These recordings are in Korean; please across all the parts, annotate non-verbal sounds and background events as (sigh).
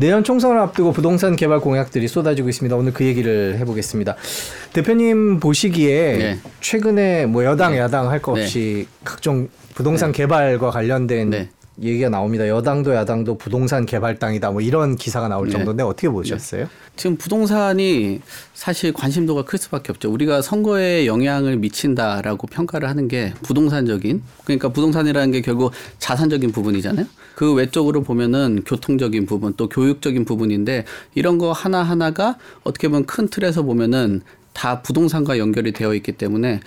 내년 총선을 앞두고 부동산 개발 공약들이 쏟아지고 있습니다. 오늘 그 얘기를 해보겠습니다. 대표님 보시기에 네. 최근에 뭐 여당 네. 야당 할 거 없이 네. 각종 부동산 네. 개발과 관련된 네. 얘기가 나옵니다. 여당도 야당도 부동산 개발당이다. 뭐 이런 기사가 나올 네. 정도인데 어떻게 보셨어요? 지금 부동산이 사실 관심도가 클 수밖에 없죠. 우리가 선거에 영향을 미친다라고 평가를 하는 게 부동산적인 그러니까 부동산이라는 게 결국 자산적인 부분이잖아요. 그 외적으로 보면은 교통적인 부분 또 교육적인 부분인데 이런 거 하나 하나가 어떻게 보면 큰 틀에서 보면은 다 부동산과 연결이 되어 있기 때문에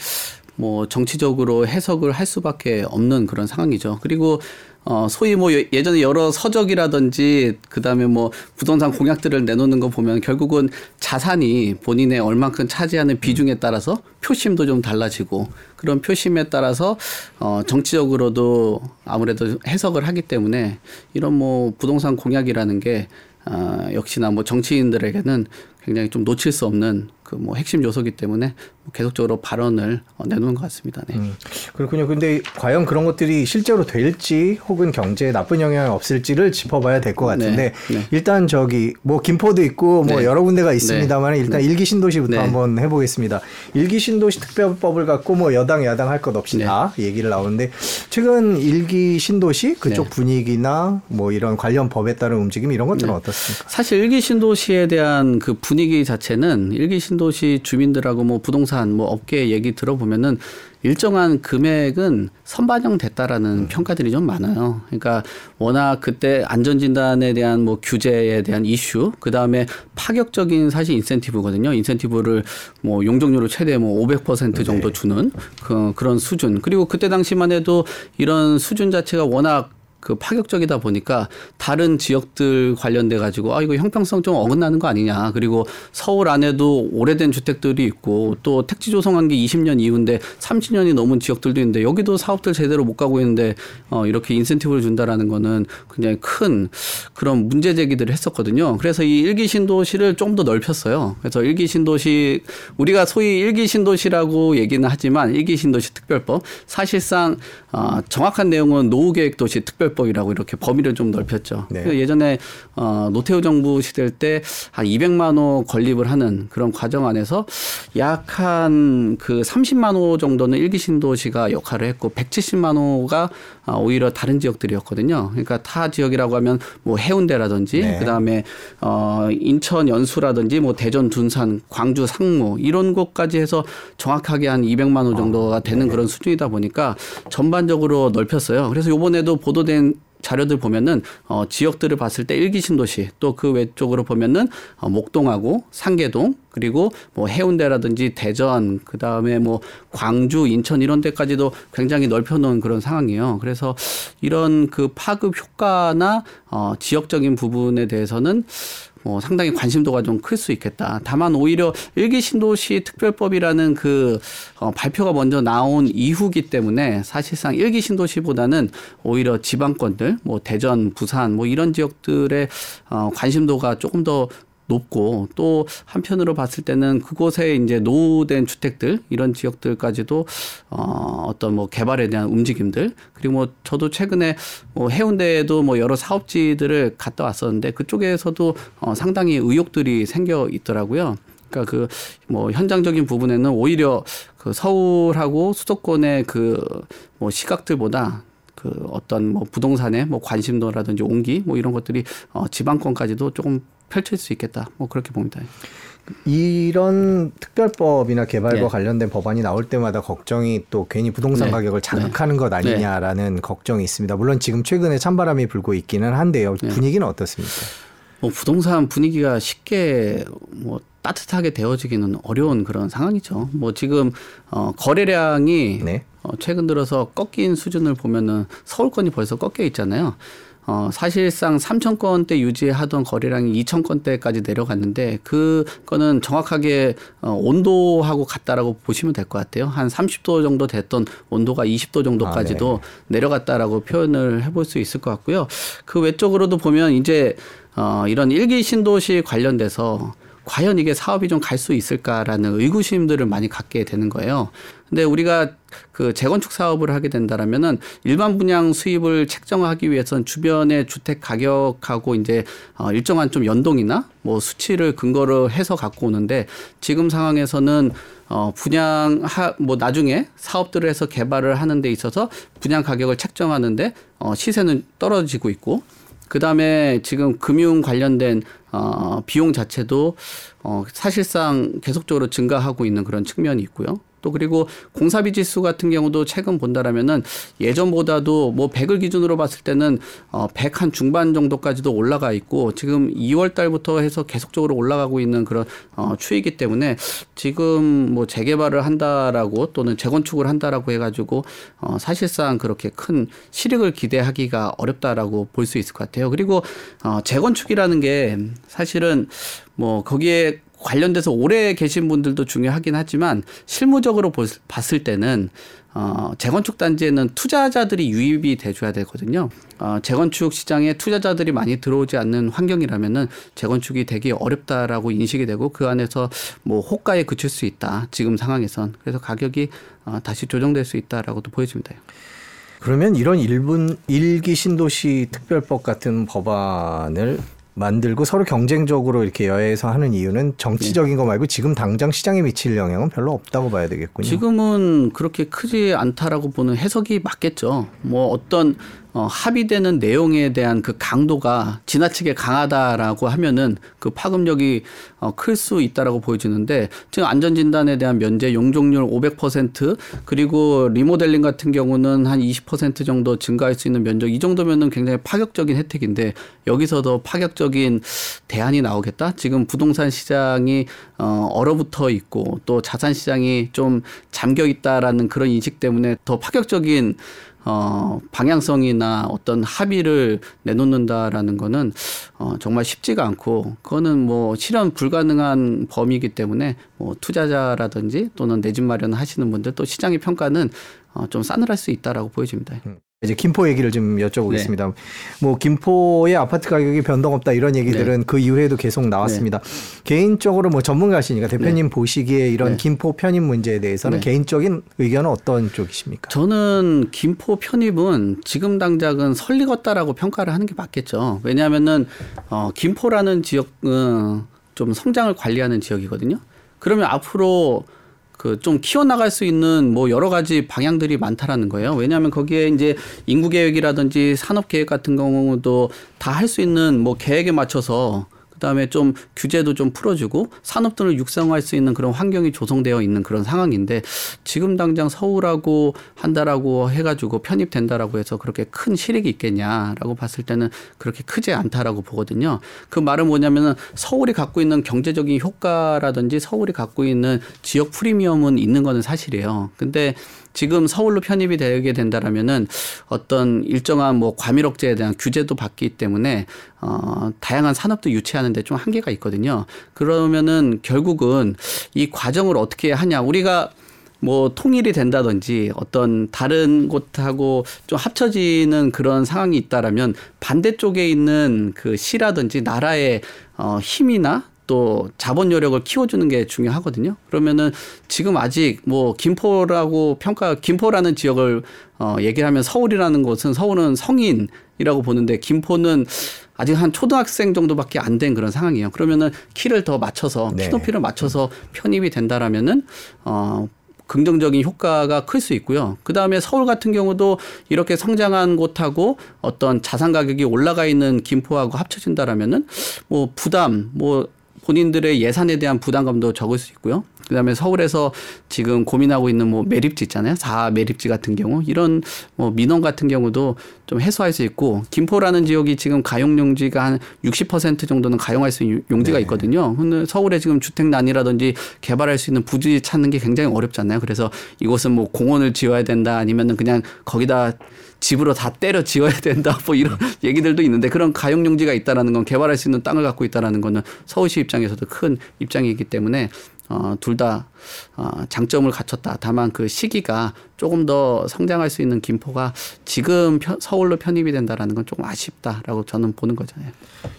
뭐 정치적으로 해석을 할 수밖에 없는 그런 상황이죠. 그리고 어, 소위 뭐 예전에 여러 서적이라든지 그다음에 뭐 부동산 공약들을 내놓는 거 보면 결국은 자산이 본인의 얼만큼 차지하는 비중에 따라서 표심도 좀 달라지고 그런 표심에 따라서 어, 정치적으로도 아무래도 해석을 하기 때문에 이런 뭐 부동산 공약이라는 게 어, 역시나 뭐 정치인들에게는 굉장히 좀 놓칠 수 없는 그 뭐 핵심 요소기 때문에 뭐 계속적으로 발언을 어, 내놓는 것 같습니다. 네. 음, 그렇군요. 근데 과연 그런 것들이 실제로 될지 혹은 경제에 나쁜 영향이 없을지를 짚어봐야 될 것 같은데 네. 네. 일단 저기 뭐 김포도 있고 뭐 네. 여러 군데가 있습니다만 네. 일단 네. 일기 신도시부터 한번 해보겠습니다. 일기 신도시 특별법을 갖고 뭐 여당 야당 할 것 없이 다 얘기를 나오는데 최근 일기 신도시 그쪽 분위기나 뭐 이런 관련 법에 따른 움직임 이런 것들은 어떻습니까? 사실 일기 신도시에 대한 그 분위기 자체는 일기 신도시 주민들하고 뭐 부동산 뭐 업계 얘기 들어보면은 일정한 금액은 선반영됐다라는 음. 평가들이 좀 많아요. 그러니까 워낙 그때 안전진단에 대한 뭐 규제에 대한 이슈, 그 다음에 파격적인 사실 인센티브거든요. 인센티브를 뭐 용적률을 최대 뭐 500% 정도 네. 주는 그, 그런 수준. 그리고 그때 당시만 해도 이런 수준 자체가 워낙 그 파격적이다 보니까 다른 지역들 관련돼 가지고 아 이거 형평성 좀 어긋나는 거 아니냐 그리고 서울 안에도 오래된 주택들이 있고 또 택지 조성한 게 20년 이후인데 30년이 넘은 지역들도 있는데 여기도 사업들 제대로 못 가고 있는데 어 이렇게 인센티브를 준다라는 거는 굉장히 큰 그런 문제 제기들을 했었거든요. 그래서 이 일기 신도시를 좀 더 넓혔어요. 그래서 일기 신도시 우리가 소위 일기 신도시라고 얘기는 하지만 일기 신도시 특별법 사실상 어 정확한 내용은 노후 계획 도시 특별 특별법이라고 이렇게 범위를 좀 넓혔죠. 네. 예전에 어, 노태우 정부 시대 때한 200만 호 건립을 하는 그런 과정 안에서 약 한 그 30만 호 정도는 일기 신도시가 역할을 했고 170만 호가 아, 오히려 다른 지역들이었거든요. 그러니까 타 지역이라고 하면 뭐 해운대라든지 네. 그다음에 어 인천 연수라든지 뭐 대전 둔산 광주 상무 이런 곳까지 해서 정확하게 한 200만 호 정도가 되는 네. 그런 수준이다 보니까 전반적으로 넓혔어요. 그래서 요번에도 보도된 자료들 보면은 어 지역들을 봤을 때 일기 신도시 또 그 외쪽으로 보면은 어 목동하고 상계동 그리고 뭐 해운대라든지 대전 그다음에 뭐 광주 인천 이런 데까지도 굉장히 넓혀 놓은 그런 상황이에요. 그래서 이런 그 파급 효과나 어 지역적인 부분에 대해서는 뭐 상당히 관심도가 좀 클 수 있겠다. 다만 오히려 일기 신도시 특별법이라는 그 어, 발표가 먼저 나온 이후기 때문에 사실상 일기 신도시보다는 오히려 지방권들, 뭐 대전, 부산, 뭐 이런 지역들의 어, 관심도가 조금 더 높고 또 한편으로 봤을 때는 그곳에 이제 노후된 주택들 이런 지역들까지도 어 어떤 뭐 개발에 대한 움직임들 그리고 뭐 저도 최근에 뭐 해운대에도 뭐 여러 사업지들을 갔다 왔었는데 그쪽에서도 어 상당히 의욕들이 생겨 있더라고요. 그러니까 그 뭐 현장적인 부분에는 오히려 그 서울하고 수도권의 그 뭐 시각들보다 그 어떤 뭐 부동산의 뭐 관심도라든지 온기 뭐 이런 것들이 어 지방권까지도 조금 펼칠 수 있겠다. 뭐 그렇게 봅니다. 이런 특별법이나 개발과 네. 관련된 법안이 나올 때마다 걱정이 또 괜히 부동산 네. 가격을 자극하는 네. 것 아니냐라는 네. 걱정이 있습니다. 물론 지금 최근에 찬바람이 불고 있기는 한데요. 네. 분위기는 어떻습니까? 뭐 부동산 분위기가 쉽게 뭐 따뜻하게 되어지기는 어려운 그런 상황이죠. 뭐 지금 어 거래량이 네. 어 최근 들어서 꺾인 수준을 보면은 서울권이 벌써 꺾여 있잖아요. 어, 사실상 3천 건대 유지하던 거래량이 2천 건대까지 내려갔는데 그거는 정확하게 어, 온도하고 같다라고 보시면 될 것 같아요. 한 30도 정도 됐던 온도가 20도 정도까지도 아, 네. 내려갔다라고 표현을 해볼 수 있을 것 같고요. 그 외적으로도 보면 이제 어, 이런 일기 신도시 관련돼서 과연 이게 사업이 좀 갈 수 있을까라는 의구심들을 많이 갖게 되는 거예요. 근데 우리가 그 재건축 사업을 하게 된다라면은 일반 분양 수입을 책정하기 위해서는 주변의 주택 가격하고 이제 어 일정한 좀 연동이나 뭐 수치를 근거로 해서 갖고 오는데 지금 상황에서는 어 분양 하뭐 나중에 사업들을 해서 개발을 하는 데 있어서 분양 가격을 책정하는데 어 시세는 떨어지고 있고 그다음에 지금 금융 관련된 어 비용 자체도 어 사실상 계속적으로 증가하고 있는 그런 측면이 있고요. 또 그리고 공사비 지수 같은 경우도 최근 본다라면은 예전보다도 뭐 100을 기준으로 봤을 때는 어 100 한 중반 정도까지도 올라가 있고 지금 2월 달부터 해서 계속적으로 올라가고 있는 그런 어 추이기 때문에 지금 뭐 재개발을 한다라고 또는 재건축을 한다라고 해 가지고 어 사실상 그렇게 큰 실익을 기대하기가 어렵다라고 볼 수 있을 것 같아요. 그리고 어 재건축이라는 게 사실은 뭐 거기에 관련돼서 오래 계신 분들도 중요하긴 하지만 실무적으로 봤을 때는 어, 재건축 단지에는 투자자들이 유입이 돼줘야 되거든요. 어, 재건축 시장에 투자자들이 많이 들어오지 않는 환경이라면은 재건축이 되게 어렵다라고 인식이 되고 그 안에서 뭐 호가에 그칠 수 있다. 지금 상황에선 그래서 가격이 어, 다시 조정될 수 있다라고도 보여집니다. 그러면 이런 일분 일기 신도시 특별법 같은 법안을 만들고 서로 경쟁적으로 이렇게 여해서 하는 이유는 정치적인 네. 거 말고 지금 당장 시장에 미칠 영향은 별로 없다고 봐야 되겠군요. 지금은 그렇게 크지 않다라고 보는 해석이 맞겠죠. 뭐 어떤 어, 합의되는 내용에 대한 그 강도가 지나치게 강하다라고 하면은 그 파급력이 어, 클 수 있다라고 보여지는데 지금 안전진단에 대한 면제 용적률 500% 그리고 리모델링 같은 경우는 한 20% 정도 증가할 수 있는 면적 이 정도면은 굉장히 파격적인 혜택인데 여기서도 파격적인 대안이 나오겠다. 지금 부동산 시장이 어, 얼어붙어 있고 또 자산 시장이 좀 잠겨 있다라는 그런 인식 때문에 더 파격적인 어, 방향성이나 어떤 합의를 내놓는다라는 거는 어, 정말 쉽지가 않고 그거는 뭐 실현 불가능한 범위이기 때문에 뭐 투자자라든지 또는 내 집 마련 하시는 분들 또 시장의 평가는 어, 좀 싸늘할 수 있다라고 보여집니다. 음. 이제 김포 얘기를 좀 여쭤보겠습니다. 네. 뭐 김포의 아파트 가격이 변동 없다 이런 얘기들은 네. 그 이후에도 계속 나왔습니다. 네. 개인적으로 뭐 전문가시니까 대표님 네. 보시기에 이런 네. 김포 편입 문제에 대해서는 네. 개인적인 의견은 어떤 쪽이십니까? 저는 김포 편입은 지금 당장은 설리겄다라고 평가를 하는 게 맞겠죠. 왜냐하면은 어, 김포라는 지역은 좀 성장을 관리하는 지역이거든요. 그러면 앞으로 그 좀 키워나갈 수 있는 뭐 여러 가지 방향들이 많다라는 거예요. 왜냐하면 거기에 이제 인구 계획이라든지 산업 계획 같은 경우도 다 할 수 있는 뭐 계획에 맞춰서 그다음에 좀 규제도 좀 풀어주고 산업들을 육성할 수 있는 그런 환경이 조성되어 있는 그런 상황인데 지금 당장 서울하고 한다라고 해가지고 편입된다라고 해서 그렇게 큰 실익이 있겠냐라고 봤을 때는 그렇게 크지 않다라고 보거든요. 그 말은 뭐냐면은 서울이 갖고 있는 경제적인 효과라든지 서울이 갖고 있는 지역 프리미엄은 있는 거는 사실이에요. 근데 지금 서울로 편입이 되게 된다라면은 어떤 일정한 뭐 과밀 억제에 대한 규제도 받기 때문에 어 다양한 산업도 유치하는데 좀 한계가 있거든요. 그러면은 결국은 이 과정을 어떻게 하냐 우리가 뭐 통일이 된다든지 어떤 다른 곳하고 좀 합쳐지는 그런 상황이 있다라면 반대쪽에 있는 그 시라든지 나라의 어 힘이나 또 자본 여력을 키워주는 게 중요하거든요. 그러면은 지금 아직 뭐 김포라고 평가 김포라는 지역을 어 얘기를 하면 서울이라는 곳은 서울은 성인이라고 보는데 김포는 아직 한 초등학생 정도밖에 안 된 그런 상황이에요. 그러면은 키를 더 맞춰서 네. 키 높이를 맞춰서 편입이 된다라면은 어 긍정적인 효과가 클 수 있고요. 그 다음에 서울 같은 경우도 이렇게 성장한 곳하고 어떤 자산 가격이 올라가 있는 김포하고 합쳐진다라면은 뭐 부담, 뭐 본인들의 예산에 대한 부담감도 적을 수 있고요. 그다음에 서울에서 지금 고민하고 있는 뭐 매립지 있잖아요. 4 매립지 같은 경우 이런 뭐 민원 같은 경우도 좀 해소할 수 있고 김포라는 지역이 지금 가용 용지가 한 60% 정도는 가용할 수 있는 용지가 네. 있거든요. 근데 서울에 지금 주택난이라든지 개발할 수 있는 부지 찾는 게 굉장히 어렵잖아요. 그래서 이곳은 뭐 공원을 지어야 된다 아니면은 그냥 거기다 집으로 다 때려 지어야 된다. 뭐 이런 얘기들도 있는데 그런 가용 용지가 있다라는 건 개발할 수 있는 땅을 갖고 있다라는 거는 서울시 입장에서도 큰 입장이기 때문에 어, 둘다 어, 장점을 갖췄다. 다만 그 시기가 조금 더 성장할 수 있는 김포가 지금 편, 서울로 편입이 된다라는 건 조금 아쉽다라고 저는 보는 거잖아요.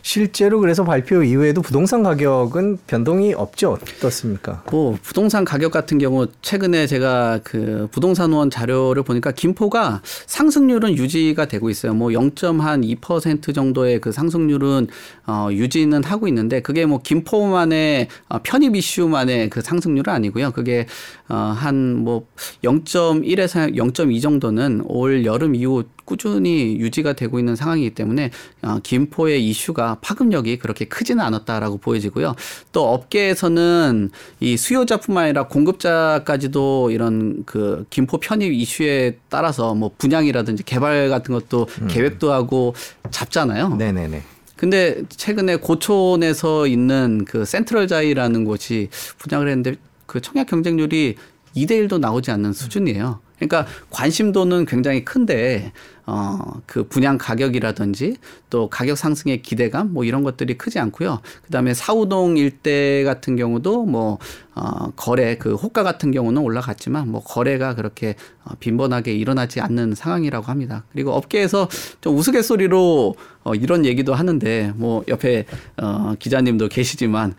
실제로 그래서 발표 이후에도 부동산 가격은 변동이 없죠. 어떻습니까? 뭐 부동산 가격 같은 경우 최근에 제가 그 부동산 원 자료를 보니까 김포가 상승률은 유지가 되고 있어요. 뭐 0.2% 정도의 그 상승률은 어 유지는 하고 있는데 그게 뭐 김포만의 어, 편입 이슈만의 그 상승률은 아니고요. 그게 어한뭐 0.1에서 0.2 정도는 올 여름 이후 꾸준히 유지가 되고 있는 상황이기 때문에 어, 김포의 이슈가 파급력이 그렇게 크지는 않았다라고 보여지고요. 또 업계에서는 이 수요자뿐만 아니라 공급자까지도 이런 그 김포 편입 이슈에 따라서 뭐 분양이라든지 개발 같은 것도 음. 계획도 하고 잡잖아요. 네네네. 근데 최근에 고촌에서 있는 그 센트럴 자이라는 곳이 분양을 했는데 그 청약 경쟁률이 2대 1도 나오지 않는 수준이에요. 그러니까 관심도는 굉장히 큰데 어, 그 분양 가격이라든지 또 가격 상승의 기대감 뭐 이런 것들이 크지 않고요. 그다음에 사우동 일대 같은 경우도 뭐 어, 거래 그 호가 같은 경우는 올라갔지만 뭐 거래가 그렇게 어, 빈번하게 일어나지 않는 상황이라고 합니다. 그리고 업계에서 좀 우스갯소리로 어, 이런 얘기도 하는데 뭐 옆에 어, 기자님도 계시지만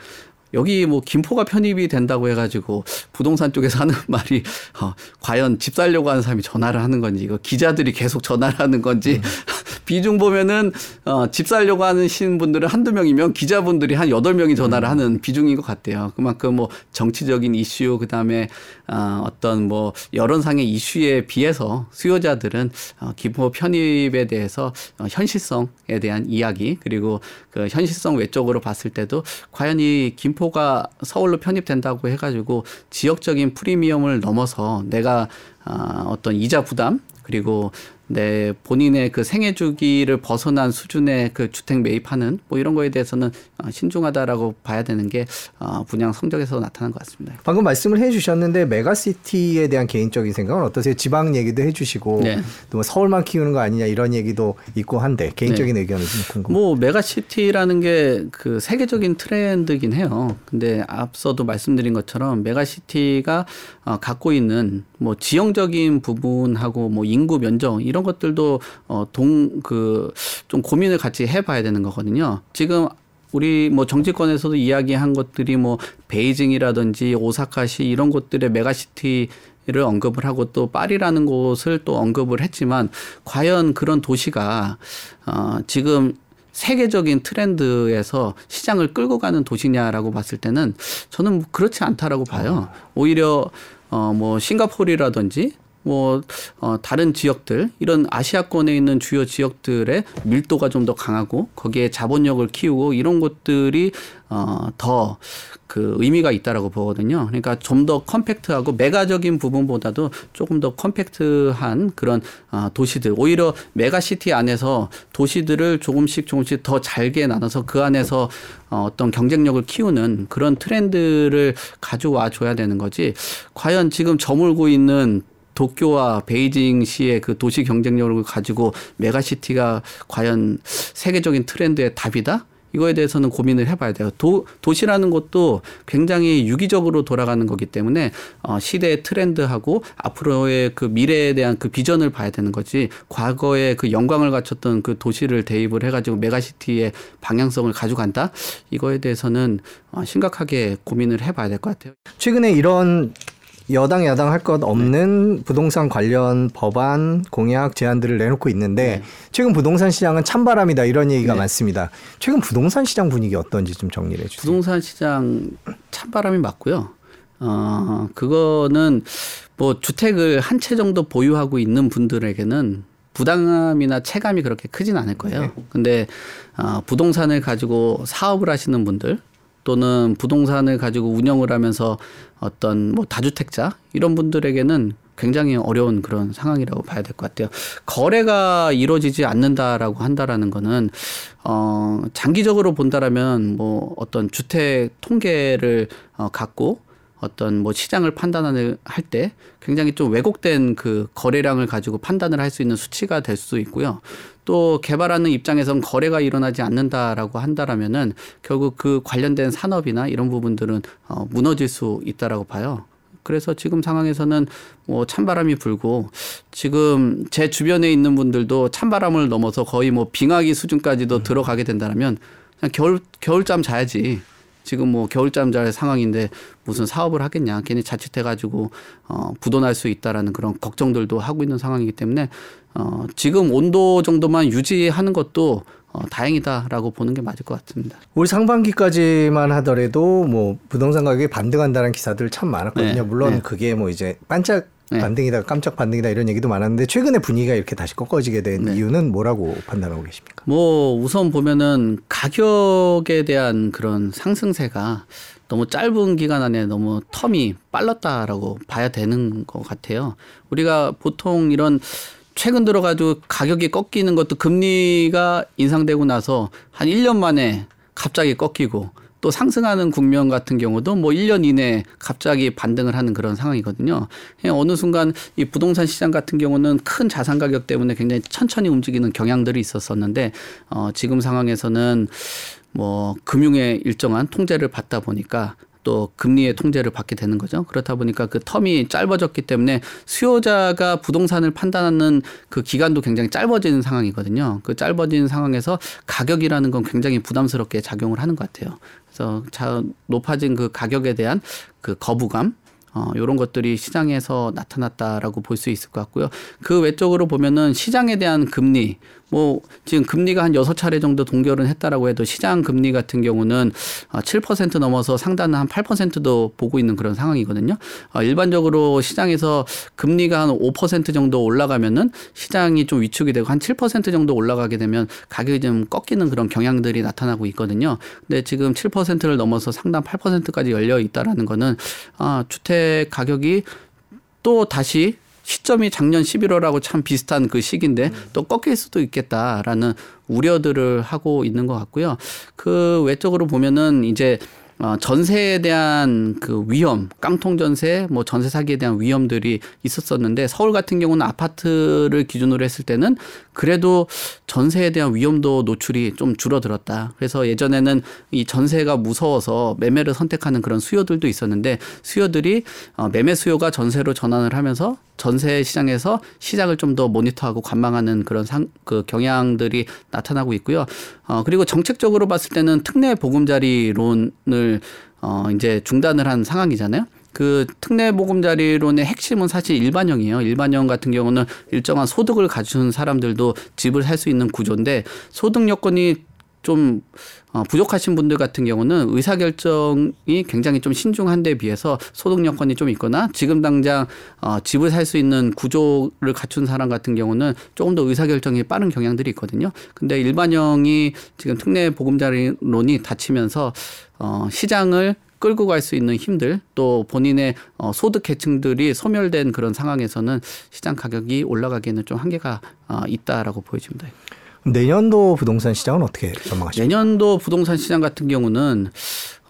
여기 뭐 김포가 편입이 된다고 해가지고 부동산 쪽에서 하는 (laughs) 말이 어, 과연 집 살려고 하는 사람이 전화를 하는 건지 이거 기자들이 계속 전화를 하는 건지 음. 비중 보면은 어, 집 살려고 하는 신 분들은 한두 명이면 기자분들이 한 여덟 명이 전화를 음. 하는 비중인 것 같아요. 그만큼 뭐 정치적인 이슈 그다음에 어, 어떤 뭐 여론상의 이슈에 비해서 수요자들은 어, 김포 편입에 대해서 어, 현실성에 대한 이야기 그리고 그 현실성 외적으로 봤을 때도 과연 이 김포가 서울로 편입된다고 해가지고 지역적인 프리미엄을 넘어서 내가 아, 어떤 이자 부담 그리고 네, 본인의 그 생애 주기를 벗어난 수준의 그 주택 매입하는 뭐 이런 거에 대해서는 어, 신중하다라고 봐야 되는 게 어, 분양 성적에서 나타난 것 같습니다. 방금 말씀을 해 주셨는데 메가시티에 대한 개인적인 생각은 어떠세요? 지방 얘기도 해 주시고 네. 또뭐 서울만 키우는 거 아니냐 이런 얘기도 있고 한데 개인적인 네. 의견을 좀 궁금합니다. 뭐 메가시티라는 게 그 세계적인 트렌드긴 해요. 근데 앞서도 말씀드린 것처럼 메가시티가 어, 갖고 있는 뭐 지형적인 부분하고 뭐 인구 면적 이런 것들도 어, 동, 그, 좀 고민을 같이 해봐야 되는 거거든요. 지금 우리 뭐 정치권에서도 이야기한 것들이 뭐 베이징이라든지 오사카시 이런 곳들의 메가시티 를 언급을 하고 또 파리라는 곳을 또 언급을 했지만 과연 그런 도시가 어 지금 세계적인 트렌드에서 시장을 끌고 가는 도시냐라고 봤을 때는 저는 뭐 그렇지 않다라고 봐요. 오히려 어뭐 싱가포르라든지 뭐 어, 다른 지역들 이런 아시아권에 있는 주요 지역들의 밀도가 좀 더 강하고 거기에 자본력을 키우고 이런 것들이 어, 더 그 의미가 있다라고 보거든요. 그러니까 좀 더 컴팩트하고 메가적인 부분보다도 조금 더 컴팩트한 그런 어, 도시들 오히려 메가시티 안에서 도시들을 조금씩 조금씩 더 잘게 나눠서 그 안에서 어, 어떤 경쟁력을 키우는 그런 트렌드를 가져와 줘야 되는 거지. 과연 지금 저물고 있는 도쿄와 베이징시의 그 도시 경쟁력을 가지고 메가시티가 과연 세계적인 트렌드의 답이다? 이거에 대해서는 고민을 해봐야 돼요. 도, 도시라는 것도 굉장히 유기적으로 돌아가는 거기 때문에 어, 시대의 트렌드하고 앞으로의 그 미래에 대한 그 비전을 봐야 되는 거지. 과거에 그 영광을 갖췄던 그 도시를 대입을 해가지고 메가시티의 방향성을 가져간다. 이거에 대해서는 어, 심각하게 고민을 해봐야 될 것 같아요. 최근에 이런 여당 야당 할 것 없는 네. 부동산 관련 법안 공약 제안들을 내놓고 있는데 네. 최근 부동산 시장은 찬바람이다 이런 얘기가 네. 많습니다. 최근 부동산 시장 분위기 어떤지 좀 정리를 해주세요. 부동산 시장 찬바람이 맞고요. 어 그거는 뭐 주택을 한 채 정도 보유하고 있는 분들에게는 부담이나 체감이 그렇게 크진 않을 거예요. 네. 근데 어, 부동산을 가지고 사업을 하시는 분들 또는 부동산을 가지고 운영을 하면서 어떤 뭐 다주택자 이런 분들에게는 굉장히 어려운 그런 상황이라고 봐야 될 것 같아요. 거래가 이루어지지 않는다라고 한다라는 거는 어 장기적으로 본다라면 뭐 어떤 주택 통계를 어 갖고 어떤 뭐 시장을 판단을 할때 굉장히 좀 왜곡된 그 거래량을 가지고 판단을 할 수 있는 수치가 될 수 있고요. 또 개발하는 입장에선 거래가 일어나지 않는다라고 한다라면은 결국 그 관련된 산업이나 이런 부분들은 어 무너질 수 있다라고 봐요. 그래서 지금 상황에서는 뭐 찬바람이 불고 지금 제 주변에 있는 분들도 찬바람을 넘어서 거의 뭐 빙하기 수준까지도 음. 들어가게 된다면 그냥 겨울 겨울잠 자야지. 지금 뭐 겨울잠 잘 상황인데 무슨 사업을 하겠냐. 괜히 자칫해가지고 어, 부도날 수 있다라는 그런 걱정들도 하고 있는 상황이기 때문에 어, 지금 온도 정도만 유지하는 것도 어, 다행이다라고 보는 게 맞을 것 같습니다. 올 상반기까지만 하더라도 뭐 부동산 가격이 반등한다는 기사들 참 많았거든요. 네. 물론 네. 그게 뭐 이제 반짝 네. 반등이다 깜짝 반등이다 이런 얘기도 많았는데 최근에 분위기가 이렇게 다시 꺾어지게 된 네. 이유는 뭐라고 판단하고 계십니까? 뭐 우선 보면은 가격에 대한 그런 상승세가 너무 짧은 기간 안에 너무 텀이 빨랐다라고 봐야 되는 것 같아요. 우리가 보통 이런 최근 들어가지고 가격이 꺾이는 것도 금리가 인상되고 나서 한 1년 만에 갑자기 꺾이고 또 상승하는 국면 같은 경우도 뭐 1년 이내에 갑자기 반등을 하는 그런 상황이거든요. 어느 순간 이 부동산 시장 같은 경우는 큰 자산 가격 때문에 굉장히 천천히 움직이는 경향들이 있었었는데 어 지금 상황에서는 뭐 금융의 일정한 통제를 받다 보니까 또 금리의 통제를 받게 되는 거죠. 그렇다 보니까 그 텀이 짧아졌기 때문에 수요자가 부동산을 판단하는 그 기간도 굉장히 짧아지는 상황이거든요. 그 짧아진 상황에서 가격이라는 건 굉장히 부담스럽게 작용을 하는 것 같아요. 그래서 자, 높아진 그 가격에 대한 그 거부감 어, 요런 것들이 시장에서 나타났다라고 볼 수 있을 것 같고요. 그 외적으로 보면은 시장에 대한 금리, 뭐 지금 금리가 한 여섯 차례 정도 동결은 했다라고 해도 시장 금리 같은 경우는 7% 어, 넘어서 상단은 한 8%도 보고 있는 그런 상황이거든요. 어, 일반적으로 시장에서 금리가 한 5% 정도 올라가면은 시장이 좀 위축이 되고 한 7% 정도 올라가게 되면 가격이 좀 꺾이는 그런 경향들이 나타나고 있거든요. 근데 지금 7%를 넘어서 상단 8%까지 열려 있다라는 거는 아, 주택 가격이 또 다시 시점이 작년 11월하고 참 비슷한 그 시기인데 음. 또 꺾일 수도 있겠다라는 우려들을 하고 있는 것 같고요. 그 외적으로 보면은 이제 어, 전세에 대한 그 위험, 깡통 전세, 뭐 전세 사기에 대한 위험들이 있었었는데 서울 같은 경우는 아파트를 기준으로 했을 때는 그래도 전세에 대한 위험도 노출이 좀 줄어들었다. 그래서 예전에는 이 전세가 무서워서 매매를 선택하는 그런 수요들도 있었는데 수요들이 어, 매매 수요가 전세로 전환을 하면서 전세 시장에서 시장을 좀 더 모니터하고 관망하는 그런 상, 그 경향들이 나타나고 있고요. 어, 그리고 정책적으로 봤을 때는 특례 보금자리론을 어, 이제 중단을 한 상황이잖아요. 그 특례 보금자리론의 핵심은 사실 일반형이에요. 일반형 같은 경우는 일정한 소득을 갖춘 사람들도 집을 살 수 있는 구조인데 소득 여건이 좀 어, 부족하신 분들 같은 경우는 의사 결정이 굉장히 좀 신중한 데 비해서 소득 여건이 좀 있거나 지금 당장 어, 집을 살 수 있는 구조를 갖춘 사람 같은 경우는 조금 더 의사 결정이 빠른 경향들이 있거든요. 근데 일반형이 지금 특례 보금자리론이 닫히면서 어, 시장을 끌고 갈 수 있는 힘들 또 본인의 어, 소득 계층들이 소멸된 그런 상황에서는 시장 가격이 올라가기에는 좀 한계가 어, 있다라고 보여집니다. 내년도 부동산 시장은 어떻게 전망하십니까? 내년도 부동산 시장 같은 경우는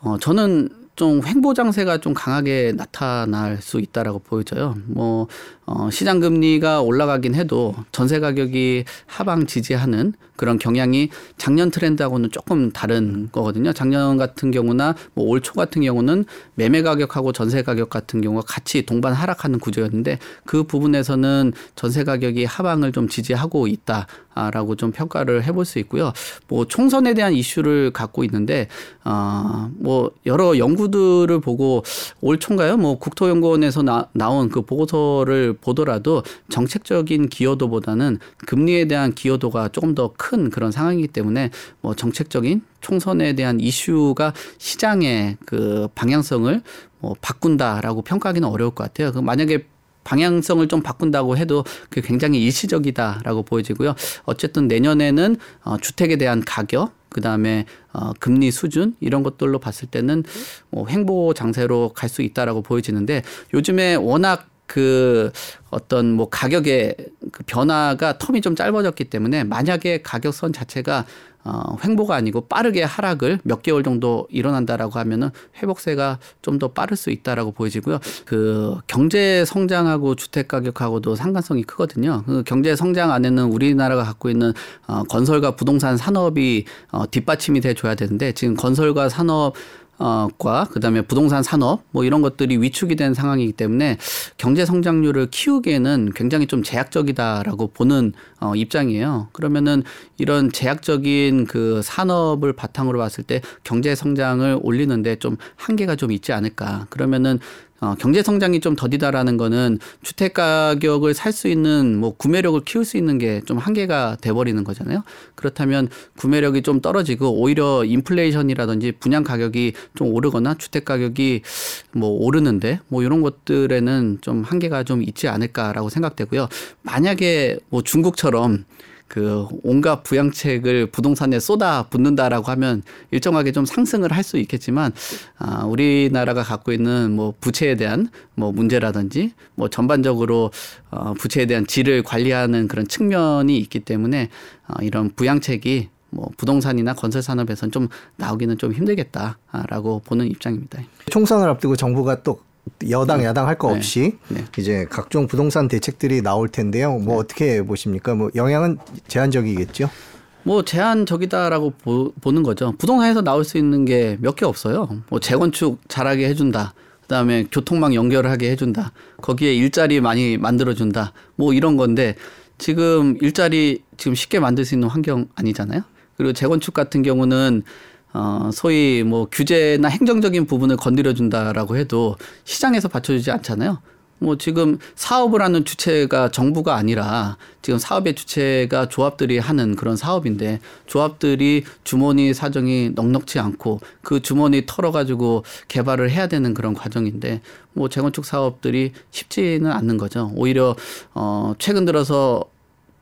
어 저는 좀 횡보 장세가 좀 강하게 나타날 수 있다라고 보여져요. 뭐 어, 시장 금리가 올라가긴 해도 전세 가격이 하방 지지하는 그런 경향이 작년 트렌드하고는 조금 다른 거거든요. 작년 같은 경우나 뭐 올 초 같은 경우는 매매 가격하고 전세 가격 같은 경우가 같이 동반 하락하는 구조였는데 그 부분에서는 전세 가격이 하방을 좀 지지하고 있다라고 좀 평가를 해볼 수 있고요. 뭐 총선에 대한 이슈를 갖고 있는데 어뭐 여러 연구들을 보고 올 초인가요? 뭐 국토연구원에서 나, 나온 그 보고서를 보더라도 정책적인 기여도보다는 금리에 대한 기여도가 조금 더 큰 그런 상황이기 때문에 뭐 정책적인 총선에 대한 이슈가 시장의 그 방향성을 뭐 바꾼다라고 평가하기는 어려울 것 같아요. 그 만약에 방향성을 좀 바꾼다고 해도 그게 굉장히 일시적이다라고 보여지고요. 어쨌든 내년에는 어, 주택에 대한 가격 그 다음에 어 금리 수준 이런 것들로 봤을 때는 뭐 횡보 장세로 갈 수 있다라고 보여지는데 요즘에 워낙 그 어떤 뭐 가격의 그 변화가 텀이 좀 짧아졌기 때문에 만약에 가격선 자체가 어, 횡보가 아니고 빠르게 하락을 몇 개월 정도 일어난다라고 하면은 회복세가 좀 더 빠를 수 있다라고 보여지고요. 그 경제 성장하고 주택 가격하고도 상관성이 크거든요. 그 경제 성장 안에는 우리나라가 갖고 있는 어, 건설과 부동산 산업이 어, 뒷받침이 돼 줘야 되는데 지금 건설과 산업 어, 과 그다음에 부동산 산업 뭐 이런 것들이 위축이 된 상황이기 때문에 경제 성장률을 키우기에는 굉장히 좀 제약적이다라고 보는 어, 입장이에요. 그러면은 이런 제약적인 그 산업을 바탕으로 봤을 때 경제 성장을 올리는데 좀 한계가 좀 있지 않을까. 그러면은 어, 경제 성장이 좀 더디다라는 거는 주택 가격을 살 수 있는 뭐 구매력을 키울 수 있는 게 좀 한계가 돼 버리는 거잖아요. 그렇다면 구매력이 좀 떨어지고 오히려 인플레이션이라든지 분양 가격이 좀 오르거나 주택 가격이 뭐 오르는데 뭐 이런 것들에는 좀 한계가 좀 있지 않을까라고 생각되고요. 만약에 뭐 중국처럼 그 온갖 부양책을 부동산에 쏟아 붓는다라고 하면 일정하게 좀 상승을 할 수 있겠지만 아 우리나라가 갖고 있는 뭐 부채에 대한 뭐 문제라든지 뭐 전반적으로 어 부채에 대한 질을 관리하는 그런 측면이 있기 때문에 어 이런 부양책이 뭐 부동산이나 건설 산업에선 좀 나오기는 좀 힘들겠다라고 보는 입장입니다. 총선을 앞두고 정부가 또 여당 네. 야당 할 거 없이 네. 네. 이제 각종 부동산 대책들이 나올 텐데요. 뭐 네. 어떻게 보십니까? 뭐 영향은 제한적이겠죠. 뭐 제한적이다라고 보, 는 거죠. 부동산에서 나올 수 있는 게 몇 개 없어요. 뭐 재건축 잘하게 해준다. 그다음에 교통망 연결하게 해준다. 거기에 일자리 많이 만들어준다. 뭐 이런 건데 지금 일자리 지금 쉽게 만들 수 있는 환경 아니잖아요. 그리고 재건축 같은 경우는 어, 소위 뭐 규제나 행정적인 부분을 건드려 준다라고 해도 시장에서 받쳐주지 않잖아요. 뭐 지금 사업을 하는 주체가 정부가 아니라 지금 사업의 주체가 조합들이 하는 그런 사업인데 조합들이 주머니 사정이 넉넉지 않고 그 주머니 털어가지고 개발을 해야 되는 그런 과정인데 뭐 재건축 사업들이 쉽지는 않는 거죠. 오히려 어 최근 들어서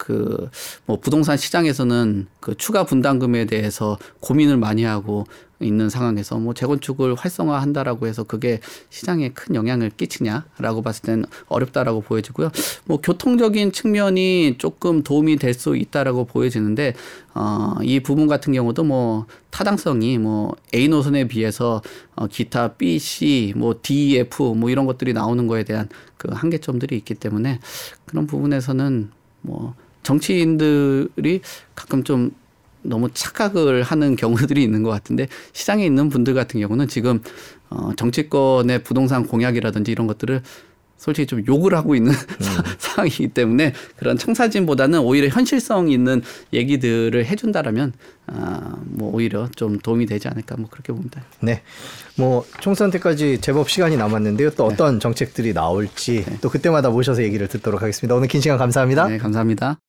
그 뭐 부동산 시장에서는 그 추가 분담금에 대해서 고민을 많이 하고 있는 상황에서 뭐 재건축을 활성화한다라고 해서 그게 시장에 큰 영향을 끼치냐라고 봤을 때는 어렵다라고 보여지고요. 뭐 교통적인 측면이 조금 도움이 될 수 있다라고 보여지는데 어, 이 부분 같은 경우도 뭐 타당성이 뭐 A 노선에 비해서 어, 기타 B, C, 뭐 D, F 뭐 이런 것들이 나오는 거에 대한 그 한계점들이 있기 때문에 그런 부분에서는 뭐 정치인들이 가끔 좀 너무 착각을 하는 경우들이 있는 것 같은데 시장에 있는 분들 같은 경우는 지금 어 정치권의 부동산 공약이라든지 이런 것들을 솔직히 좀 욕을 하고 있는 (laughs) 음. 상황이기 때문에 그런 청사진보다는 오히려 현실성 있는 얘기들을 해준다라면 아 뭐 오히려 좀 도움이 되지 않을까 뭐 그렇게 봅니다. 네, 뭐 총선 때까지 제법 시간이 남았는데요. 또 네. 어떤 네. 정책들이 나올지 네. 또 그때마다 모셔서 얘기를 듣도록 하겠습니다. 오늘 긴 시간 감사합니다. 네, 감사합니다.